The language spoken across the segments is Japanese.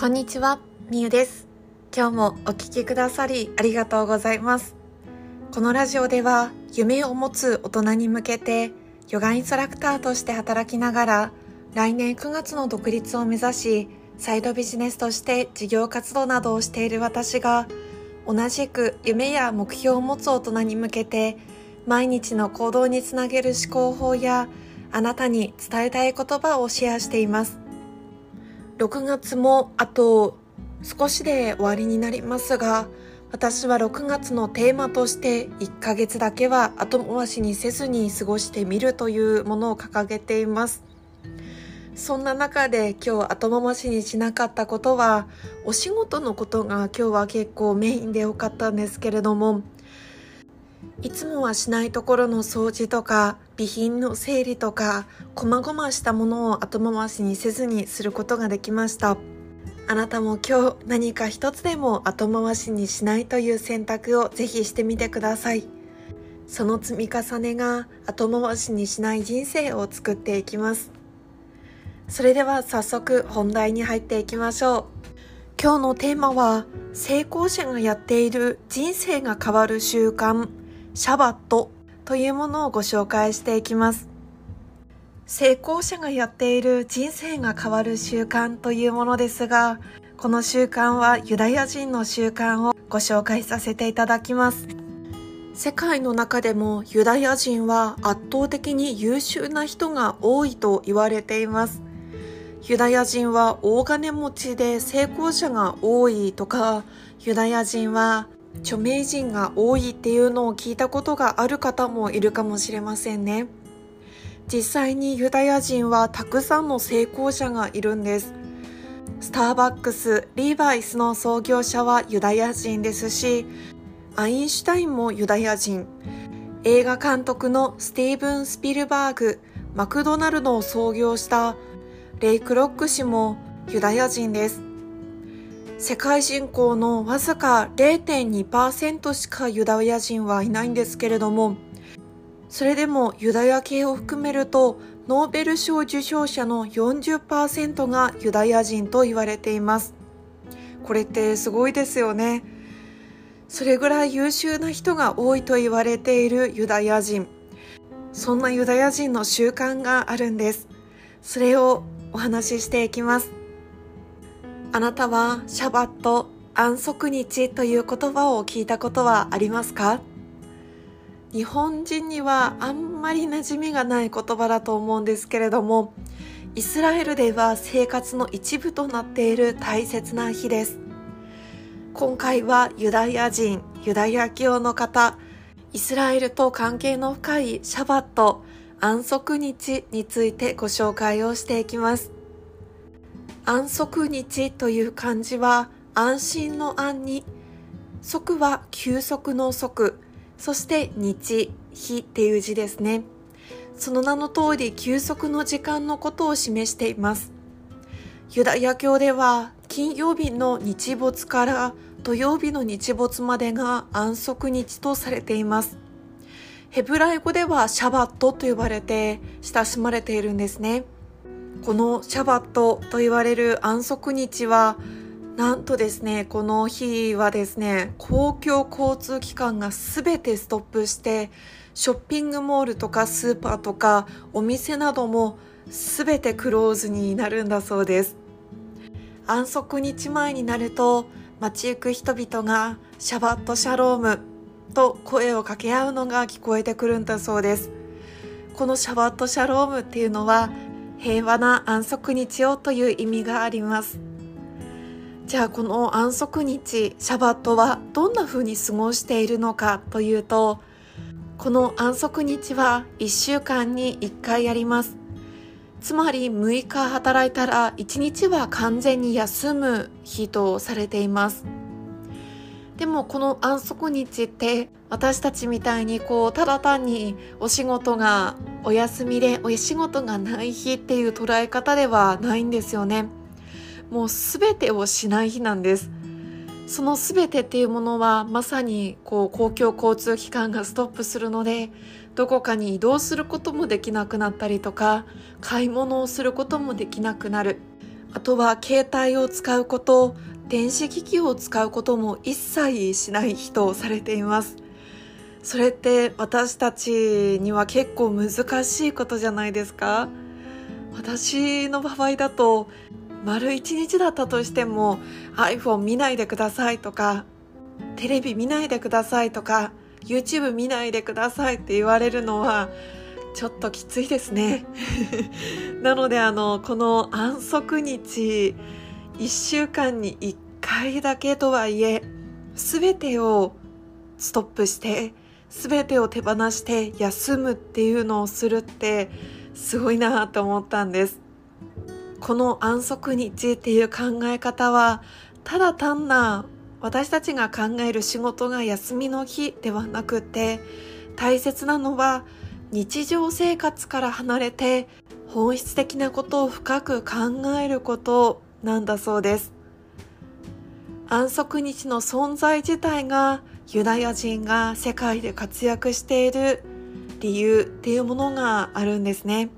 こんにちは、みゆです。今日もお聴きくださりありがとうございます。このラジオでは夢を持つ大人に向けてヨガインストラクターとして働きながら来年9月の独立を目指しサイドビジネスとして事業活動などをしている私が同じく夢や目標を持つ大人に向けて毎日の行動につなげる思考法やあなたに伝えたい言葉をシェアしています。6月もあと少しで終わりになりますが私は6月のテーマとして1ヶ月だけは後回しにせずに過ごしてみるというものを掲げています。そんな中で今日後回しにしなかったことはお仕事のことが今日は結構メインでよかったんですけれどもいつもはしないところの掃除とか備品の整理とか細々したものを後回しにせずにすることができました。あなたも今日何か一つでも後回しにしないという選択をぜひしてみてください。その積み重ねが後回しにしない人生を作っていきます。それでは早速本題に入っていきましょう。今日のテーマは成功者がやっている人生が変わる習慣。シャバットというものをご紹介していきます。成功者がやっている人生が変わる習慣というものですが、この習慣はユダヤ人の習慣をご紹介させていただきます。世界の中でもユダヤ人は圧倒的に優秀な人が多いと言われています。ユダヤ人は大金持ちで成功者が多いとか、ユダヤ人は著名人が多いっていうのを聞いたことがある方もいるかもしれませんね。実際にユダヤ人はたくさんの成功者がいるんです。スターバックス、リーバイスの創業者はユダヤ人ですし、アインシュタインもユダヤ人、映画監督のスティーブン・スピルバーグ、マクドナルドを創業したレイ・クロック氏もユダヤ人です。世界人口のわずか0.2%しかユダヤ人はいないんですけれども、それでもユダヤ系を含めると、ノーベル賞受賞者の40%がユダヤ人と言われています。これってすごいですよね。それぐらい優秀な人が多いと言われているユダヤ人。そんなユダヤ人の習慣があるんです。それをお話ししていきます。あなたはシャバット、安息日という言葉を聞いたことはありますか？日本人にはあんまり馴染みがない言葉だと思うんですけれども、イスラエルでは生活の一部となっている大切な日です。今回はユダヤ人、ユダヤ教の方、イスラエルと関係の深いシャバット、安息日についてご紹介をしていきます。安息日という漢字は安心の安に、息は休息の息、そして日、日っていう字ですね。その名の通り休息の時間のことを示しています。ユダヤ教では金曜日の日没から土曜日の日没までが安息日とされています。ヘブライ語ではシャバットと呼ばれて親しまれているんですね。このシャバットと言われる安息日はなんとですねこの日はですね公共交通機関が全てストップしてショッピングモールとかスーパーとかお店なども全てクローズになるんだそうです。安息日前になると街行く人々がシャバットシャロームと声を掛け合うのが聞こえてくるんだそうです。このシャバットシャロームっていうのは平和な安息日をという意味があります。じゃあこの安息日シャバットはどんな風に過ごしているのかというとこの安息日は1週間に1回あります。つまり6日働いたら1日は完全に休む日とされています。でもこの安息日って私たちみたいにこうただ単にお仕事がお休みでお仕事がない日っていう捉え方ではないんですよね。もう全てをしない日なんです。その全てっていうものはまさにこう公共交通機関がストップするのでどこかに移動することもできなくなったりとか買い物をすることもできなくなる。あとは携帯を使うこと電子機器を使うことも一切しない人をされています。それって私たちには結構難しいことじゃないですか？私の場合だと丸一日だったとしても iPhone 見ないでくださいとかテレビ見ないでくださいとか YouTube 見ないでくださいって言われるのはちょっときついですね。なのであのこの安息日1週間に1回だけとはいえ全てをストップして全てを手放して休むっていうのをするってすごいなと思ったんです。この安息日っていう考え方はただ単な私たちが考える仕事が休みの日ではなくて大切なのは日常生活から離れて本質的なことを深く考えること。なんだそうです。安息日の存在自体がユダヤ人が世界で活躍している理由っていうものがあるんですね。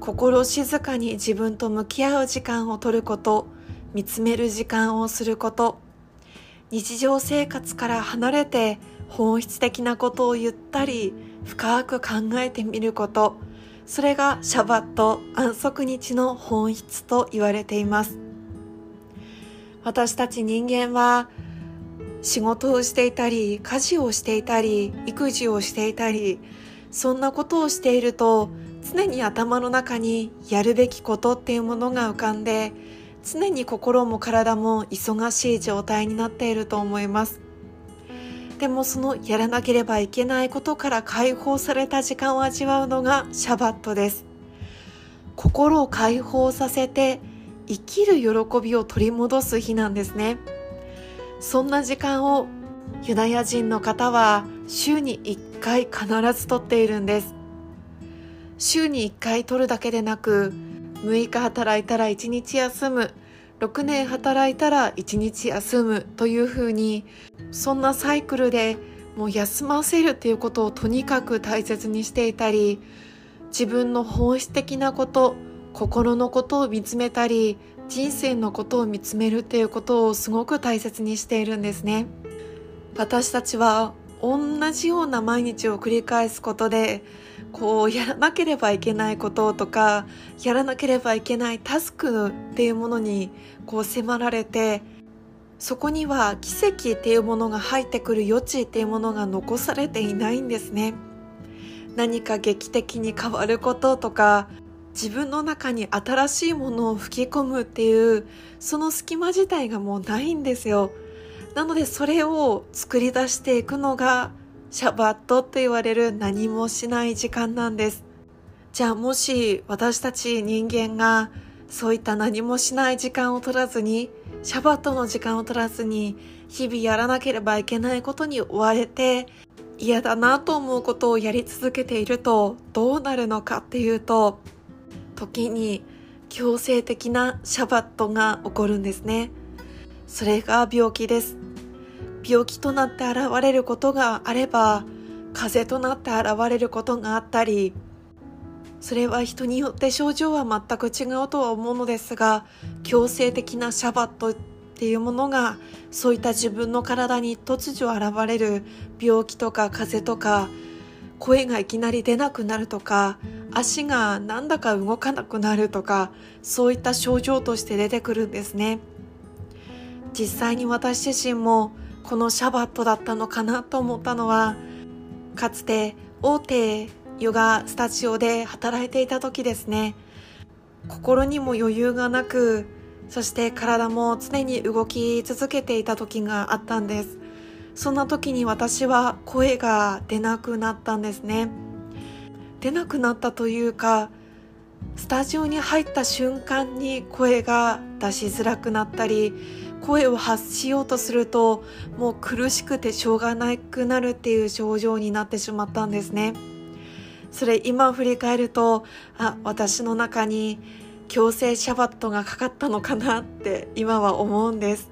心静かに自分と向き合う時間を取ること見つめる時間をすること日常生活から離れて本質的なことを言ったり深く考えてみることそれがシャバット安息日の本質と言われています。私たち人間は仕事をしていたり家事をしていたり育児をしていたりそんなことをしていると常に頭の中にやるべきことっていうものが浮かんで常に心も体も忙しい状態になっていると思います。でもそのやらなければいけないことから解放された時間を味わうのがシャバットです。心を解放させて生きる喜びを取り戻す日なんですね。そんな時間をユダヤ人の方は週に1回必ずとっているんです。週に1回取るだけでなく6日働いたら1日休む。6年働いたら1日休むというふうにそんなサイクルでもう休ませるっていうことをとにかく大切にしていたり自分の本質的なこと心のことを見つめたり人生のことを見つめるっていうことをすごく大切にしているんですね。私たちは同じような毎日を繰り返すことでこうやらなければいけないこととかやらなければいけないタスクっていうものにこう迫られてそこには奇跡っていうものが入ってくる余地っていうものが残されていないんですね何か劇的に変わることとか自分の中に新しいものを吹き込むっていうその隙間自体がもうないんですよなのでそれを作り出していくのがシャバットと言われる何もしない時間なんです。じゃあもし私たち人間がそういった何もしない時間を取らずに、シャバットの時間を取らずに、日々やらなければいけないことに追われて、嫌だなと思うことをやり続けているとどうなるのかっていうと、時に強制的なシャバットが起こるんですね。それが病気です。病気となって現れることがあれば風邪となって現れることがあったりそれは人によって症状は全く違うとは思うのですが強制的なシャバットっていうものがそういった自分の体に突如現れる病気とか風邪とか声がいきなり出なくなるとか足がなんだか動かなくなるとかそういった症状として出てくるんですね。実際に私自身もこのシャバットだったのかなと思ったのはかつて大手ヨガスタジオで働いていた時ですね。心にも余裕がなくそして体も常に動き続けていた時があったんです。そんな時に私は声が出なくなったんですね。出なくなったというかスタジオに入った瞬間に声が出しづらくなったり声を発しようとするともう苦しくてしょうがなくなるっていう症状になってしまったんですね。それ今振り返るとあ私の中に強制シャバットがかかったのかなって今は思うんです。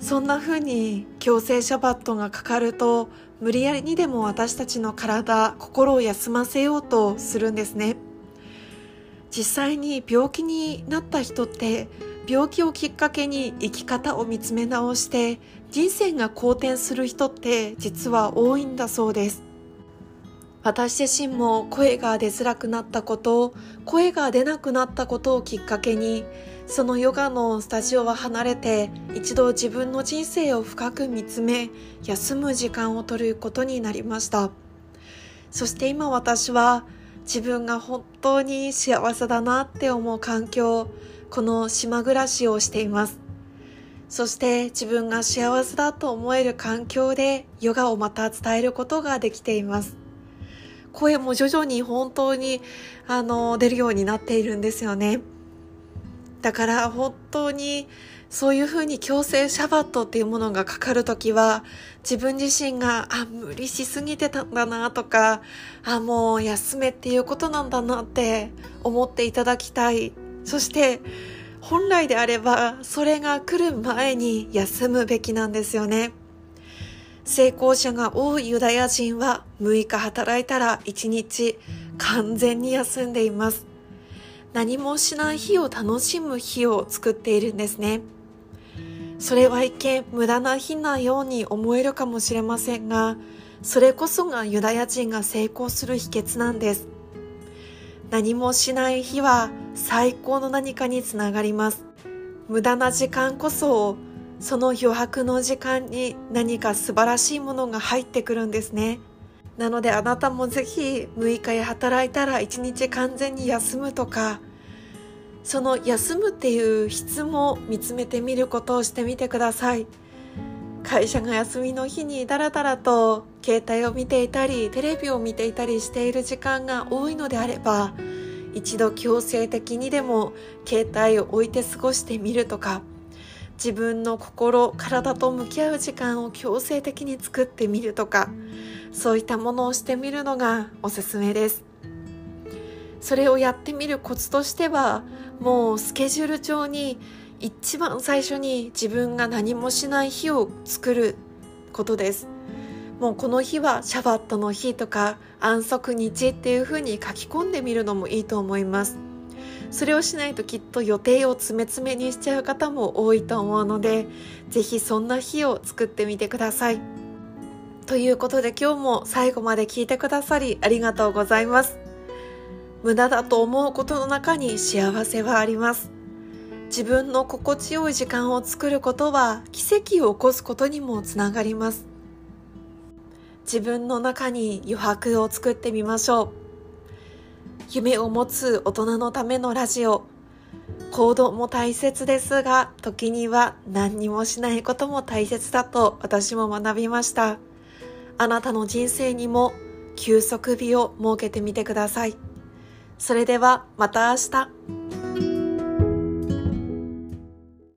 そんな風に強制シャバットがかかると無理やりにでも私たちの体心を休ませようとするんですね。実際に病気になった人って病気をきっかけに生き方を見つめ直して人生が好転する人って実は多いんだそうです。私自身も声が出づらくなったこと声が出なくなったことをきっかけにそのヨガのスタジオは離れて一度自分の人生を深く見つめ休む時間を取ることになりました。そして今私は自分が本当に幸せだなって思う環境この島暮らしをしています。そして自分が幸せだと思える環境でヨガをまた伝えることができています。声も徐々に本当にあの出るようになっているんですよね。だから本当にそういうふうに強制シャバットっていうものがかかるときは自分自身があ無理しすぎてたんだなとかあもう休めっていうことなんだなって思っていただきたい。そして本来であればそれが来る前に休むべきなんですよね。成功者が多いユダヤ人は6日働いたら1日完全に休んでいます何もしない日を楽しむ日を作っているんですね。それは一見無駄な日なように思えるかもしれませんが、それこそがユダヤ人が成功する秘訣なんです。何もしない日は最高の何かにつながります。無駄な時間こそその余白の時間に何か素晴らしいものが入ってくるんですね。なのであなたもぜひ6日へ働いたら1日完全に休むとかその休むっていう質も見つめてみることをしてみてください会社が休みの日にだらだらと携帯を見ていたりテレビを見ていたりしている時間が多いのであれば一度強制的にでも携帯を置いて過ごしてみるとか自分の心体と向き合う時間を強制的に作ってみるとかそういったものをしてみるのがおすすめです。それをやってみるコツとしてはもうスケジュール帳に一番最初に自分が何もしない日を作ることです。もうこの日はシャバットの日とか安息日っていう風に書き込んでみるのもいいと思います。それをしないときっと予定を詰め詰めにしちゃう方も多いと思うので是非そんな日を作ってみてくださいということで今日も最後まで聞いてくださりありがとうございます。無駄だと思うことの中に幸せはあります。自分の心地よい時間を作ることは奇跡を起こすことにもつながります。自分の中に余白を作ってみましょう。夢を持つ大人のためのラジオ。行動も大切ですが、時には何にもしないことも大切だと私も学びました。あなたの人生にも休息日を設けてみてください。それではまた明日。